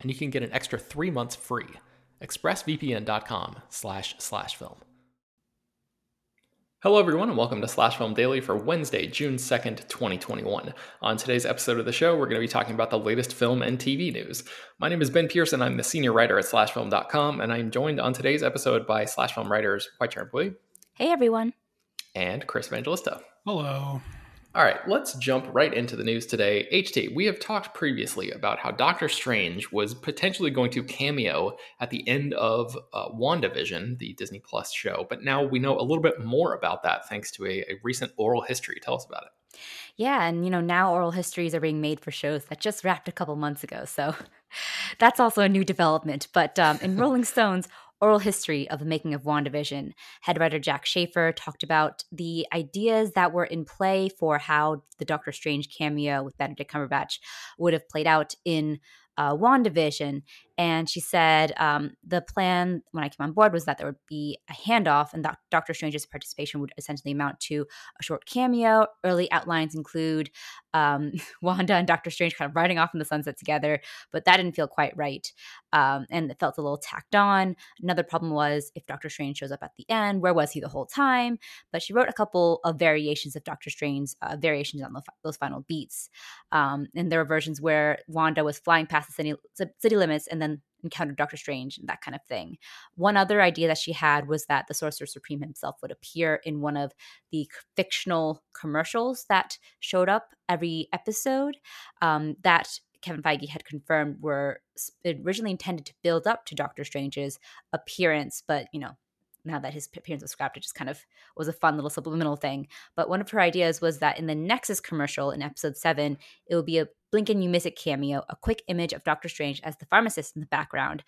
and you can get an extra three months free. ExpressVPN.com slash slash film. Hello, everyone, and welcome to Slash Film Daily for Wednesday, June 2nd, 2021. On today's episode of the show, we're going to be talking about the latest film and TV news. My name is Ben Pearson. I'm the senior writer at SlashFilm.com, and I'm joined on today's episode by Slash Film writers Hoai-Tran Hey, everyone. And Chris Evangelista. Hello. All right, let's jump right into the news today. HT, we have talked previously about how Doctor Strange was potentially going to cameo at the end of uh, WandaVision, the Disney Plus show, but now we know a little bit more about that thanks to a, a recent oral history. Tell us about it. Yeah, and you know, now oral histories are being made for shows that just wrapped a couple months ago. So that's also a new development. But um, in Rolling Stone's, oral history of the making of WandaVision. Head writer Jac Schaeffer talked about the ideas that were in play for how the Doctor Strange cameo with Benedict Cumberbatch would have played out in uh, WandaVision. And she said um, the plan when I came on board was that there would be a handoff, and Doc- Doctor Strange's participation would essentially amount to a short cameo. Early outlines include um, Wanda and Doctor Strange kind of riding off in the sunset together, but that didn't feel quite right. Um, and it felt a little tacked on. Another problem was if Doctor Strange shows up at the end, where was he the whole time? But she wrote a couple of variations of Doctor Strange's uh, variations on the, those final beats. Um, and there were versions where Wanda was flying past the city, city limits and then encountered Doctor Strange and that kind of thing. One other idea that she had was that the Sorcerer Supreme himself would appear in one of the fictional commercials that showed up every episode. Um, that Kevin Feige had confirmed were originally intended to build up to Doctor Strange's appearance, but you know, now that his appearance was scrapped, it just kind of was a fun little subliminal thing. But one of her ideas was that in the Nexus commercial in episode seven, it would be a blink and you miss it cameo, a quick image of Doctor Strange as the pharmacist in the background.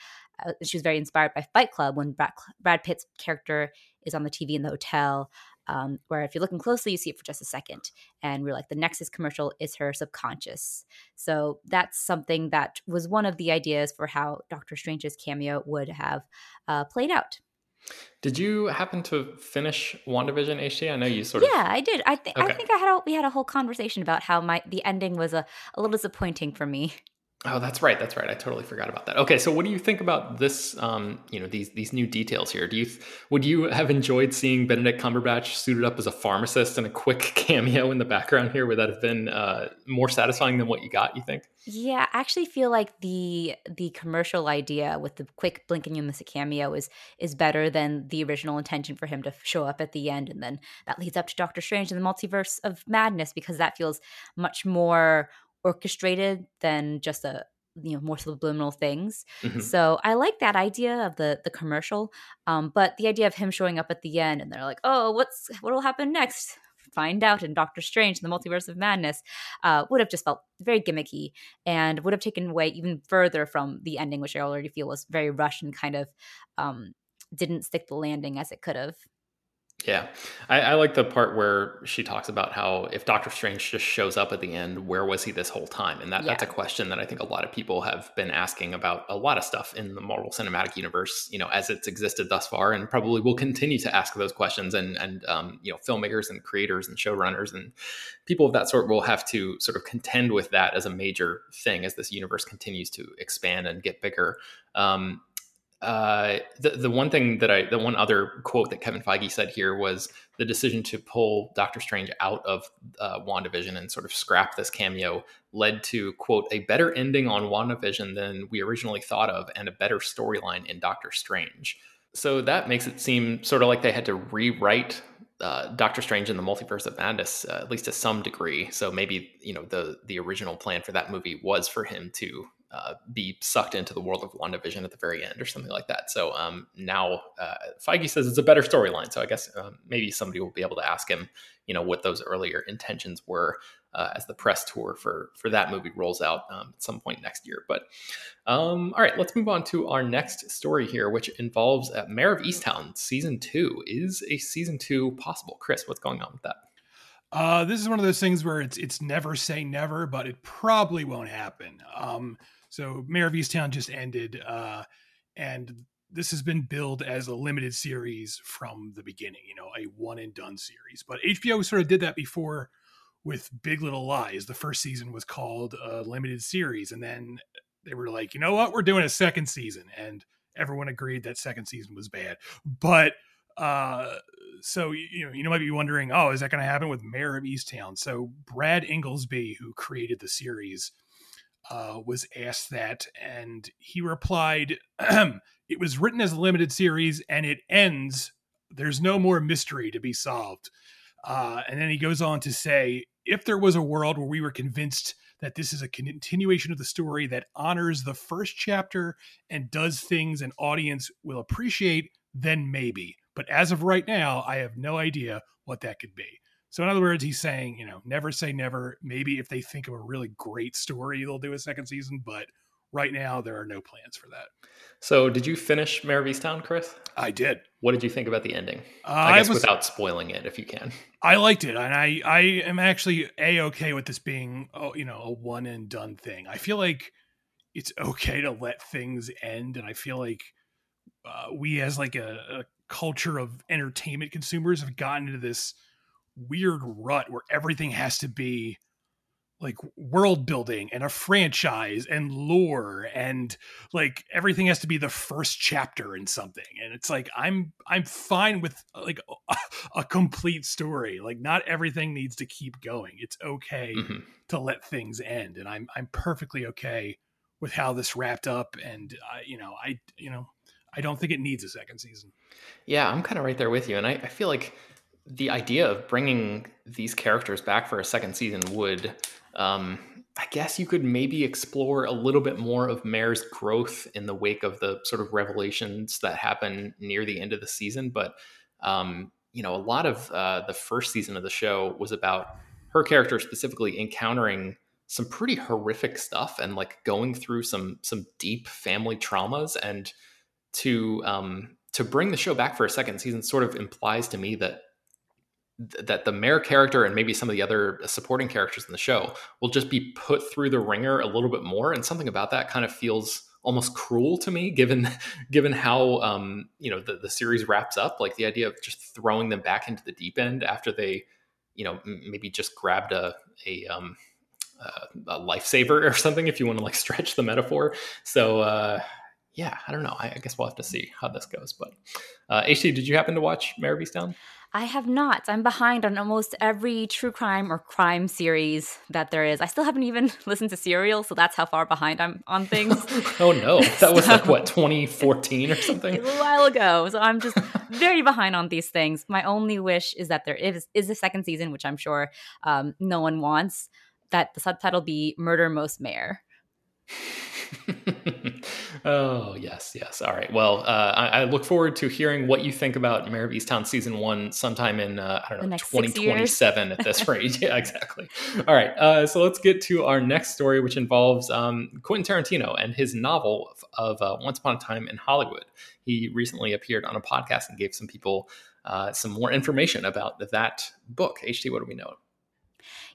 Uh, she was very inspired by Fight Club when Brad, Brad Pitt's character is on the TV in the hotel um, where if you're looking closely, you see it for just a second. And we're like, the Nexus commercial is her subconscious. So that's something that was one of the ideas for how Doctor Strange's cameo would have uh, played out. Did you happen to finish WandaVision HT? I know you sort of Yeah, I did. I think okay. I think I had a, we had a whole conversation about how my the ending was a, a little disappointing for me. Oh, that's right. That's right. I totally forgot about that. Okay, so what do you think about this? Um, you know, these these new details here. Do you would you have enjoyed seeing Benedict Cumberbatch suited up as a pharmacist and a quick cameo in the background here? Would that have been uh, more satisfying than what you got? You think? Yeah, I actually feel like the the commercial idea with the quick blink and a cameo is is better than the original intention for him to show up at the end, and then that leads up to Doctor Strange and the Multiverse of Madness because that feels much more orchestrated than just a you know more subliminal things. Mm-hmm. so i like that idea of the the commercial um but the idea of him showing up at the end and they're like oh what's what will happen next? Find out in doctor strange in the multiverse of madness uh, would have just felt very gimmicky and would have taken away even further from the ending which i already feel was very rushed and kind of um didn't stick the landing as it could have Yeah, I, I, like the part where she talks about how if Doctor Strange just shows up at the end, where was he this whole time? And that, yeah. that's a question that I think a lot of people have been asking about a lot of stuff in the Marvel Cinematic Universe, you know, as it's existed thus far, and probably will continue to ask those questions. And and um, you know, filmmakers and creators and showrunners and people of that sort will have to sort of contend with that as a major thing as this universe continues to expand and get bigger. Um, uh, the the one thing that I the one other quote that Kevin Feige said here was the decision to pull Doctor Strange out of uh, WandaVision and sort of scrap this cameo led to quote a better ending on WandaVision than we originally thought of and a better storyline in Doctor Strange. So that makes it seem sort of like they had to rewrite uh, Doctor Strange in the Multiverse of Madness, uh, at least to some degree. So maybe you know the the original plan for that movie was for him to uh, be sucked into the world of WandaVision at the very end or something like that. So um, now uh, Feige says it's a better storyline. So I guess um, maybe somebody will be able to ask him, you know, what those earlier intentions were uh, as the press tour for for that movie rolls out um, at some point next year. But um, all right, let's move on to our next story here, which involves uh, Mare of Easttown season two. Is a season two possible? Chris, what's going on with that? Uh, this is one of those things where it's it's never say never, but it probably won't happen. Um, so Mare of Easttown just ended, uh, and this has been billed as a limited series from the beginning, you know, a one and done series. But HBO sort of did that before with Big Little Lies. The first season was called a limited series, and then they were like, you know what, we're doing a second season, and everyone agreed that second season was bad. But uh, so you know, you might be wondering, oh, is that going to happen with Mare of Easttown? So Brad Ingelsby, who created the series, uh, was asked that, and he replied, "It was written as a limited series, and it ends. There's no more mystery to be solved." Uh, and then he goes on to say, "If there was a world where we were convinced." That this is a continuation of the story that honors the first chapter and does things an audience will appreciate, then maybe. But as of right now, I have no idea what that could be. So in other words, he's saying, you know, never say never. Maybe if they think of a really great story, they'll do a second season. But right now, there are no plans for that. So did you finish Mare of Easttown, Chris? I did. What did you think about the ending? Uh, I guess I was, without spoiling it, if you can. I liked it, and I I am actually a okay with this being, oh, you know, a one and done thing. I feel like it's okay to let things end, and I feel like uh, we as like a, a culture of entertainment consumers have gotten into this weird rut where everything has to be like world building and a franchise and lore and like everything has to be the first chapter in something. And it's like i'm i'm fine with like a, a complete story. Like not everything needs to keep going. It's okay mm-hmm. to let things end. And i'm i'm perfectly okay with how this wrapped up. And i you know i you know i don't think it needs a second season. Yeah i'm kind of right there with you. And i, I feel like the idea of bringing these characters back for a second season would um, I guess you could maybe explore a little bit more of Mare's growth in the wake of the sort of revelations that happen near the end of the season. But, um, you know, a lot of uh, the first season of the show was about her character specifically encountering some pretty horrific stuff and like going through some some deep family traumas and to um to bring the show back for a second season sort of implies to me that that the Mare character and maybe some of the other supporting characters in the show will just be put through the ringer a little bit more and something about that kind of feels almost cruel to me given given how um, you know the, the series wraps up like the idea of just throwing them back into the deep end after they you know maybe just grabbed a a um, uh, a lifesaver or something if you want to like stretch the metaphor so uh, yeah i don't know I, I, guess we'll have to see how this goes but uh, HT, did you happen to watch Mare of? I have not. I'm behind on almost every true crime or crime series that there is. I still haven't even listened to Serial, so that's how far behind I'm on things. oh no, that was like what 2014 or something. a while ago, so I'm just very behind on these things. My only wish is that there is is a second season, which I'm sure um, no one wants. That the subtitle be "Murder Most Mare." Oh yes, yes. All right. Well, uh, I, I, look forward to hearing what you think about Mare of Easttown season one sometime in uh, I don't know twenty twenty seven at this rate. yeah, exactly. All right. Uh, so let's get to our next story, which involves um, Quentin Tarantino and his novel of, of uh, Once Upon a Time in Hollywood. He recently appeared on a podcast and gave some people uh, some more information about that book. HT, what do we know?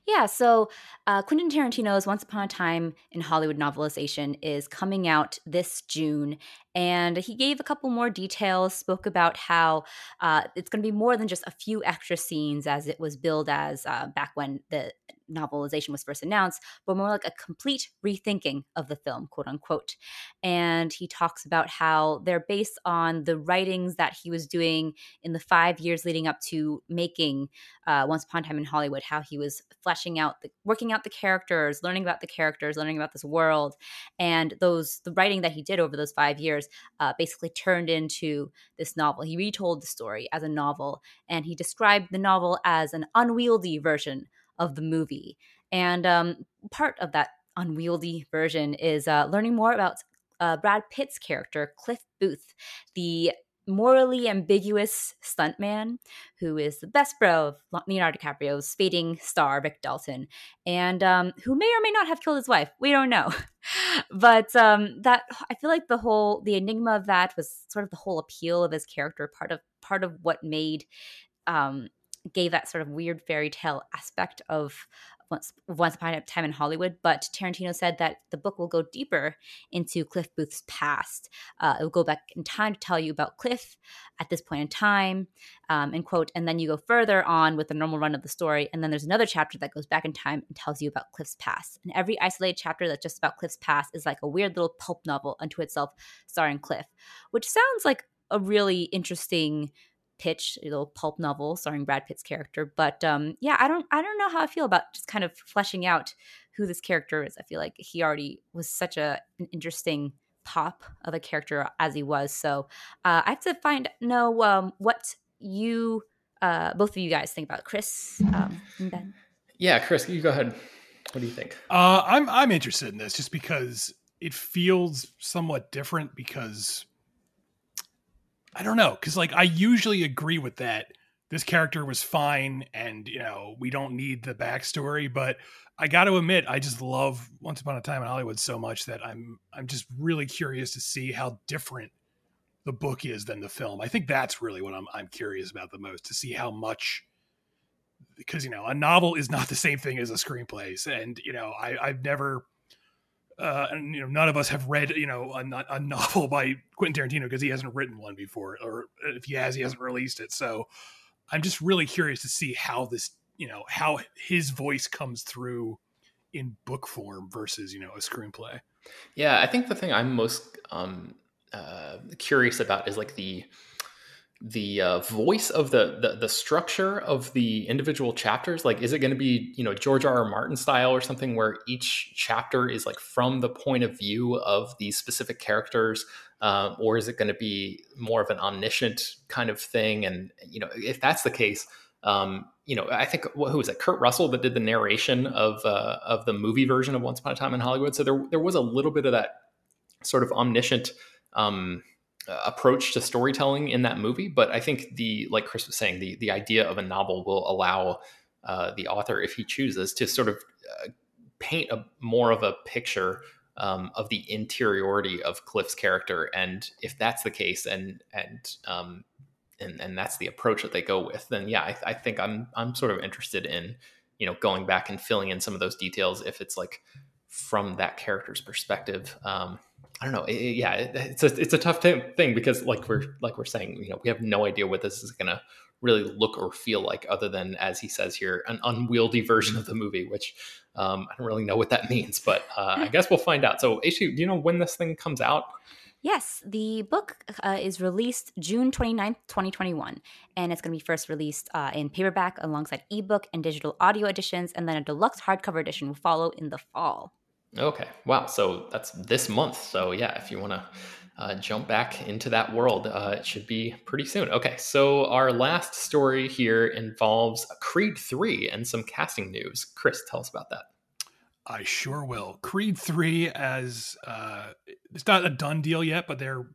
Yeah, so uh, Quentin Tarantino's Once Upon a Time in Hollywood novelization is coming out this June. And he gave a couple more details, spoke about how uh, it's going to be more than just a few extra scenes as it was billed as uh, back when the novelization was first announced, but more like a complete rethinking of the film, quote unquote. And he talks about how they're based on the writings that he was doing in the five years leading up to making uh, Once Upon a Time in Hollywood, how he was fleshing out, the, working out the characters, learning about the characters, learning about this world. And those, the writing that he did over those five years uh, basically turned into this novel. He retold the story as a novel, and he described the novel as an unwieldy version of the movie. And um, part of that unwieldy version is uh, learning more about uh, Brad Pitt's character, Cliff Booth, the morally ambiguous stuntman who is the best bro of Leonardo DiCaprio's fading star, Rick Dalton, and um, who may or may not have killed his wife. We don't know. but um, that I feel like the whole the enigma of that was sort of the whole appeal of his character, part of part of what made um, gave that sort of weird fairy tale aspect of once, upon a time in Hollywood, but Tarantino said that the book will go deeper into Cliff Booth's past. Uh, it will go back in time to tell you about Cliff at this point in time, um, and quote, and then you go further on with the normal run of the story, and then there's another chapter that goes back in time and tells you about Cliff's past. And every isolated chapter that's just about Cliff's past is like a weird little pulp novel unto itself, starring Cliff, which sounds like a really interesting pitch, a little pulp novel starring Brad Pitt's character. But um, yeah, I don't I don't know how I feel about just kind of fleshing out who this character is. I feel like he already was such a an interesting pop of a character as he was. So uh, I have to find know um, what you uh, both of you guys think about Chris um, and Ben. Yeah, Chris, you go ahead. What do you think? Uh, I'm I'm interested in this just because it feels somewhat different because I don't know because like I usually agree with that. This character was fine, and you know we don't need the backstory. But I got to admit, I just love Once Upon a Time in Hollywood so much that I'm I'm just really curious to see how different the book is than the film. I think that's really what I'm I'm curious about the most to see how much because you know a novel is not the same thing as a screenplay, and you know I I've never uh, and you know none of us have read you know a, a novel by Quentin Tarantino because he hasn't written one before, or if he has, he hasn't released it. So I'm just really curious to see how this you know how his voice comes through in book form versus you know a screenplay. Yeah, I think the thing I'm most um, uh, curious about is like the the uh, voice of the, the, the structure of the individual chapters? Like is it going to be you know george r r martin style or something where each chapter is like from the point of view of these specific characters uh, or is it going to be more of an omniscient kind of thing? And you know if that's the case um, you know i think who was it? Kurt russell that did the narration of uh, of the movie version of once upon a time in hollywood. So there, there was a little bit of that sort of omniscient um, approach to storytelling in that movie. But I think the like Chris was saying, the the idea of a novel will allow uh, the author, if he chooses, to sort of uh, paint a more of a picture um, of the interiority of Cliff's character. And if that's the case, and and um, and and that's the approach that they go with, then yeah, I, I think I'm I'm sort of interested in you know going back and filling in some of those details if it's like from that character's perspective. Um, I don't know. It, yeah, it, it's a it's a tough thing because like we're like we're saying, you know, we have no idea what this is going to really look or feel like, other than as he says here, an unwieldy version of the movie, which um, I don't really know what that means, but uh, I guess we'll find out. So, HT, do you know when this thing comes out? Yes, the book uh, is released June 29th, 2021, and it's going to be first released uh, in paperback alongside ebook and digital audio editions, and then a deluxe hardcover edition will follow in the fall. Okay. Wow. So that's this month. So yeah, if you want to uh, jump back into that world, uh, it should be pretty soon. Okay. So our last story here involves Creed 3 and some casting news. Chris, tell us about that. I sure will. Creed 3 as uh, it's not a done deal yet, but they're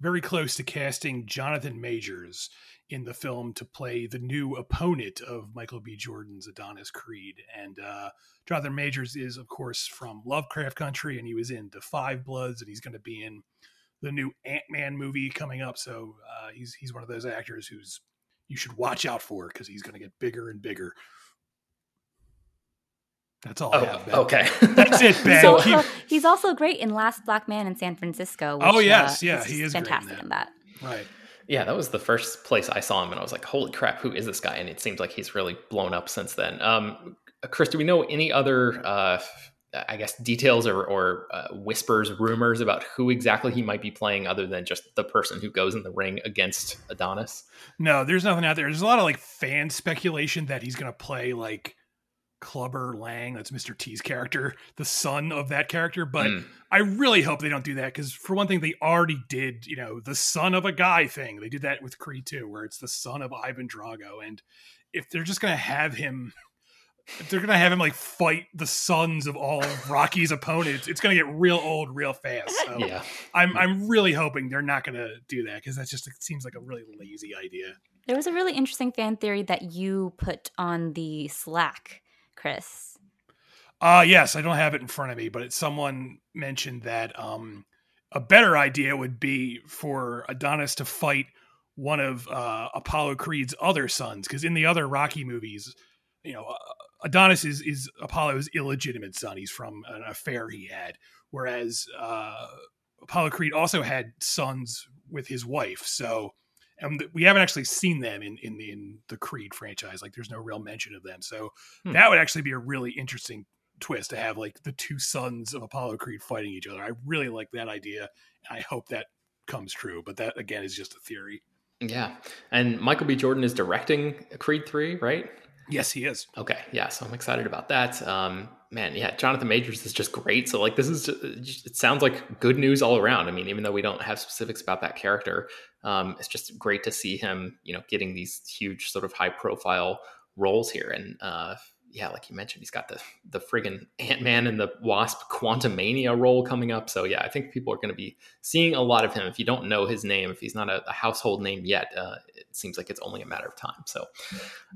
very close to casting Jonathan Majors in the film to play the new opponent of Michael B. Jordan's Adonis Creed. And uh, Jonathan Majors is, of course, from Lovecraft Country, and he was in The Five Bloods, and he's going to be in the new Ant Man movie coming up. So uh, he's he's one of those actors who's you should watch out for because he's going to get bigger and bigger. That's all oh, I have. Ben. Okay. That's it, Ben. He's also, Keep- he's also great in Last Black Man in San Francisco. Which, Oh, yes, uh, yeah, he is great in fantastic that. in that. right. Yeah, that was the first place I saw him, and I was like, "Holy crap, who is this guy?" And it seems like he's really blown up since then. Um, Chris, do we know any other, uh, I guess, details or, or uh, whispers, rumors about who exactly he might be playing, other than just the person who goes in the ring against Adonis? No, there's nothing out there. There's a lot of like fan speculation that he's going to play like Clubber Lang, that's Mr. T's character, the son of that character. But Mm. I really hope they don't do that because, for one thing, they already did, you know, the son of a guy thing. They did that with Creed 2, where it's the son of Ivan Drago. And if they're just going to have him. If they're gonna have him like fight the sons of all of Rocky's opponents, it's gonna get real old real fast. So Yeah, I'm I'm really hoping they're not gonna do that because that just seems like a really lazy idea. There was a really interesting fan theory that you put on the Slack, Chris. Uh yes, I don't have it in front of me, but it, someone mentioned that um a better idea would be for Adonis to fight one of uh Apollo Creed's other sons because in the other Rocky movies, you know, uh, Adonis is is Apollo's illegitimate son. He's from an affair he had, whereas uh Apollo Creed also had sons with his wife. So and we haven't actually seen them in in the, in the Creed franchise. Like, there's no real mention of them. So Hmm. that would actually be a really interesting twist to have like the two sons of Apollo Creed fighting each other. I really like that idea. I hope that comes true. But that again is just a theory. yeah. And Michael B. Jordan is directing Creed three, right? Yes, he is. Okay, yeah, so I'm excited about that. Um, man, yeah, Jonathan Majors is just great. So like, this is just, it sounds like good news all around. I mean, even though we don't have specifics about that character, um, it's just great to see him, you know, getting these huge sort of high profile roles here. And uh, yeah, like you mentioned, he's got the the friggin' Ant Man and the Wasp Quantumania role coming up. So yeah, I think people are going to be seeing a lot of him. If you don't know his name, if he's not a, a household name yet, uh, it seems like it's only a matter of time. So,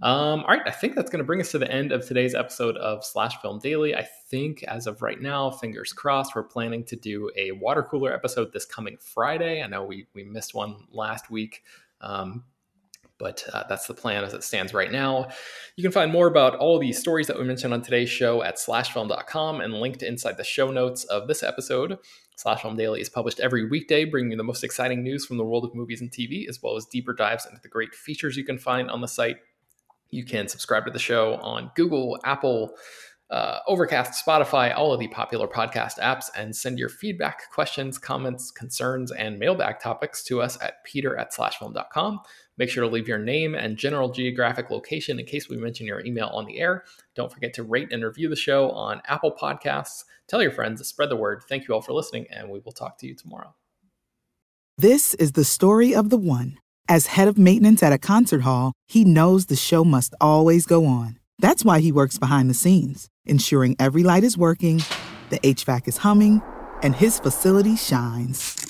um, all right, I think that's going to bring us to the end of today's episode of Slash Film Daily. I think as of right now, fingers crossed, we're planning to do a water cooler episode this coming Friday. I know we we missed one last week. Um, but uh, that's the plan as it stands right now. You can find more about all these stories that we mentioned on today's show at slashfilm.com and linked inside the show notes of this episode. Slash Film Daily is published every weekday, bringing you the most exciting news from the world of movies and TV, as well as deeper dives into the great features you can find on the site. You can subscribe to the show on Google, Apple, uh, Overcast, Spotify, all of the popular podcast apps, and send your feedback, questions, comments, concerns, and mailbag topics to us at peter at slashfilm.com. Make sure to leave your name and general geographic location in case we mention your email on the air. Don't forget to rate and review the show on Apple Podcasts. Tell your friends, spread the word. Thank you all for listening, and we will talk to you tomorrow. This is the story of the one. As head of maintenance at a concert hall, he knows the show must always go on. That's why he works behind the scenes, ensuring every light is working, the HVAC is humming, and his facility shines.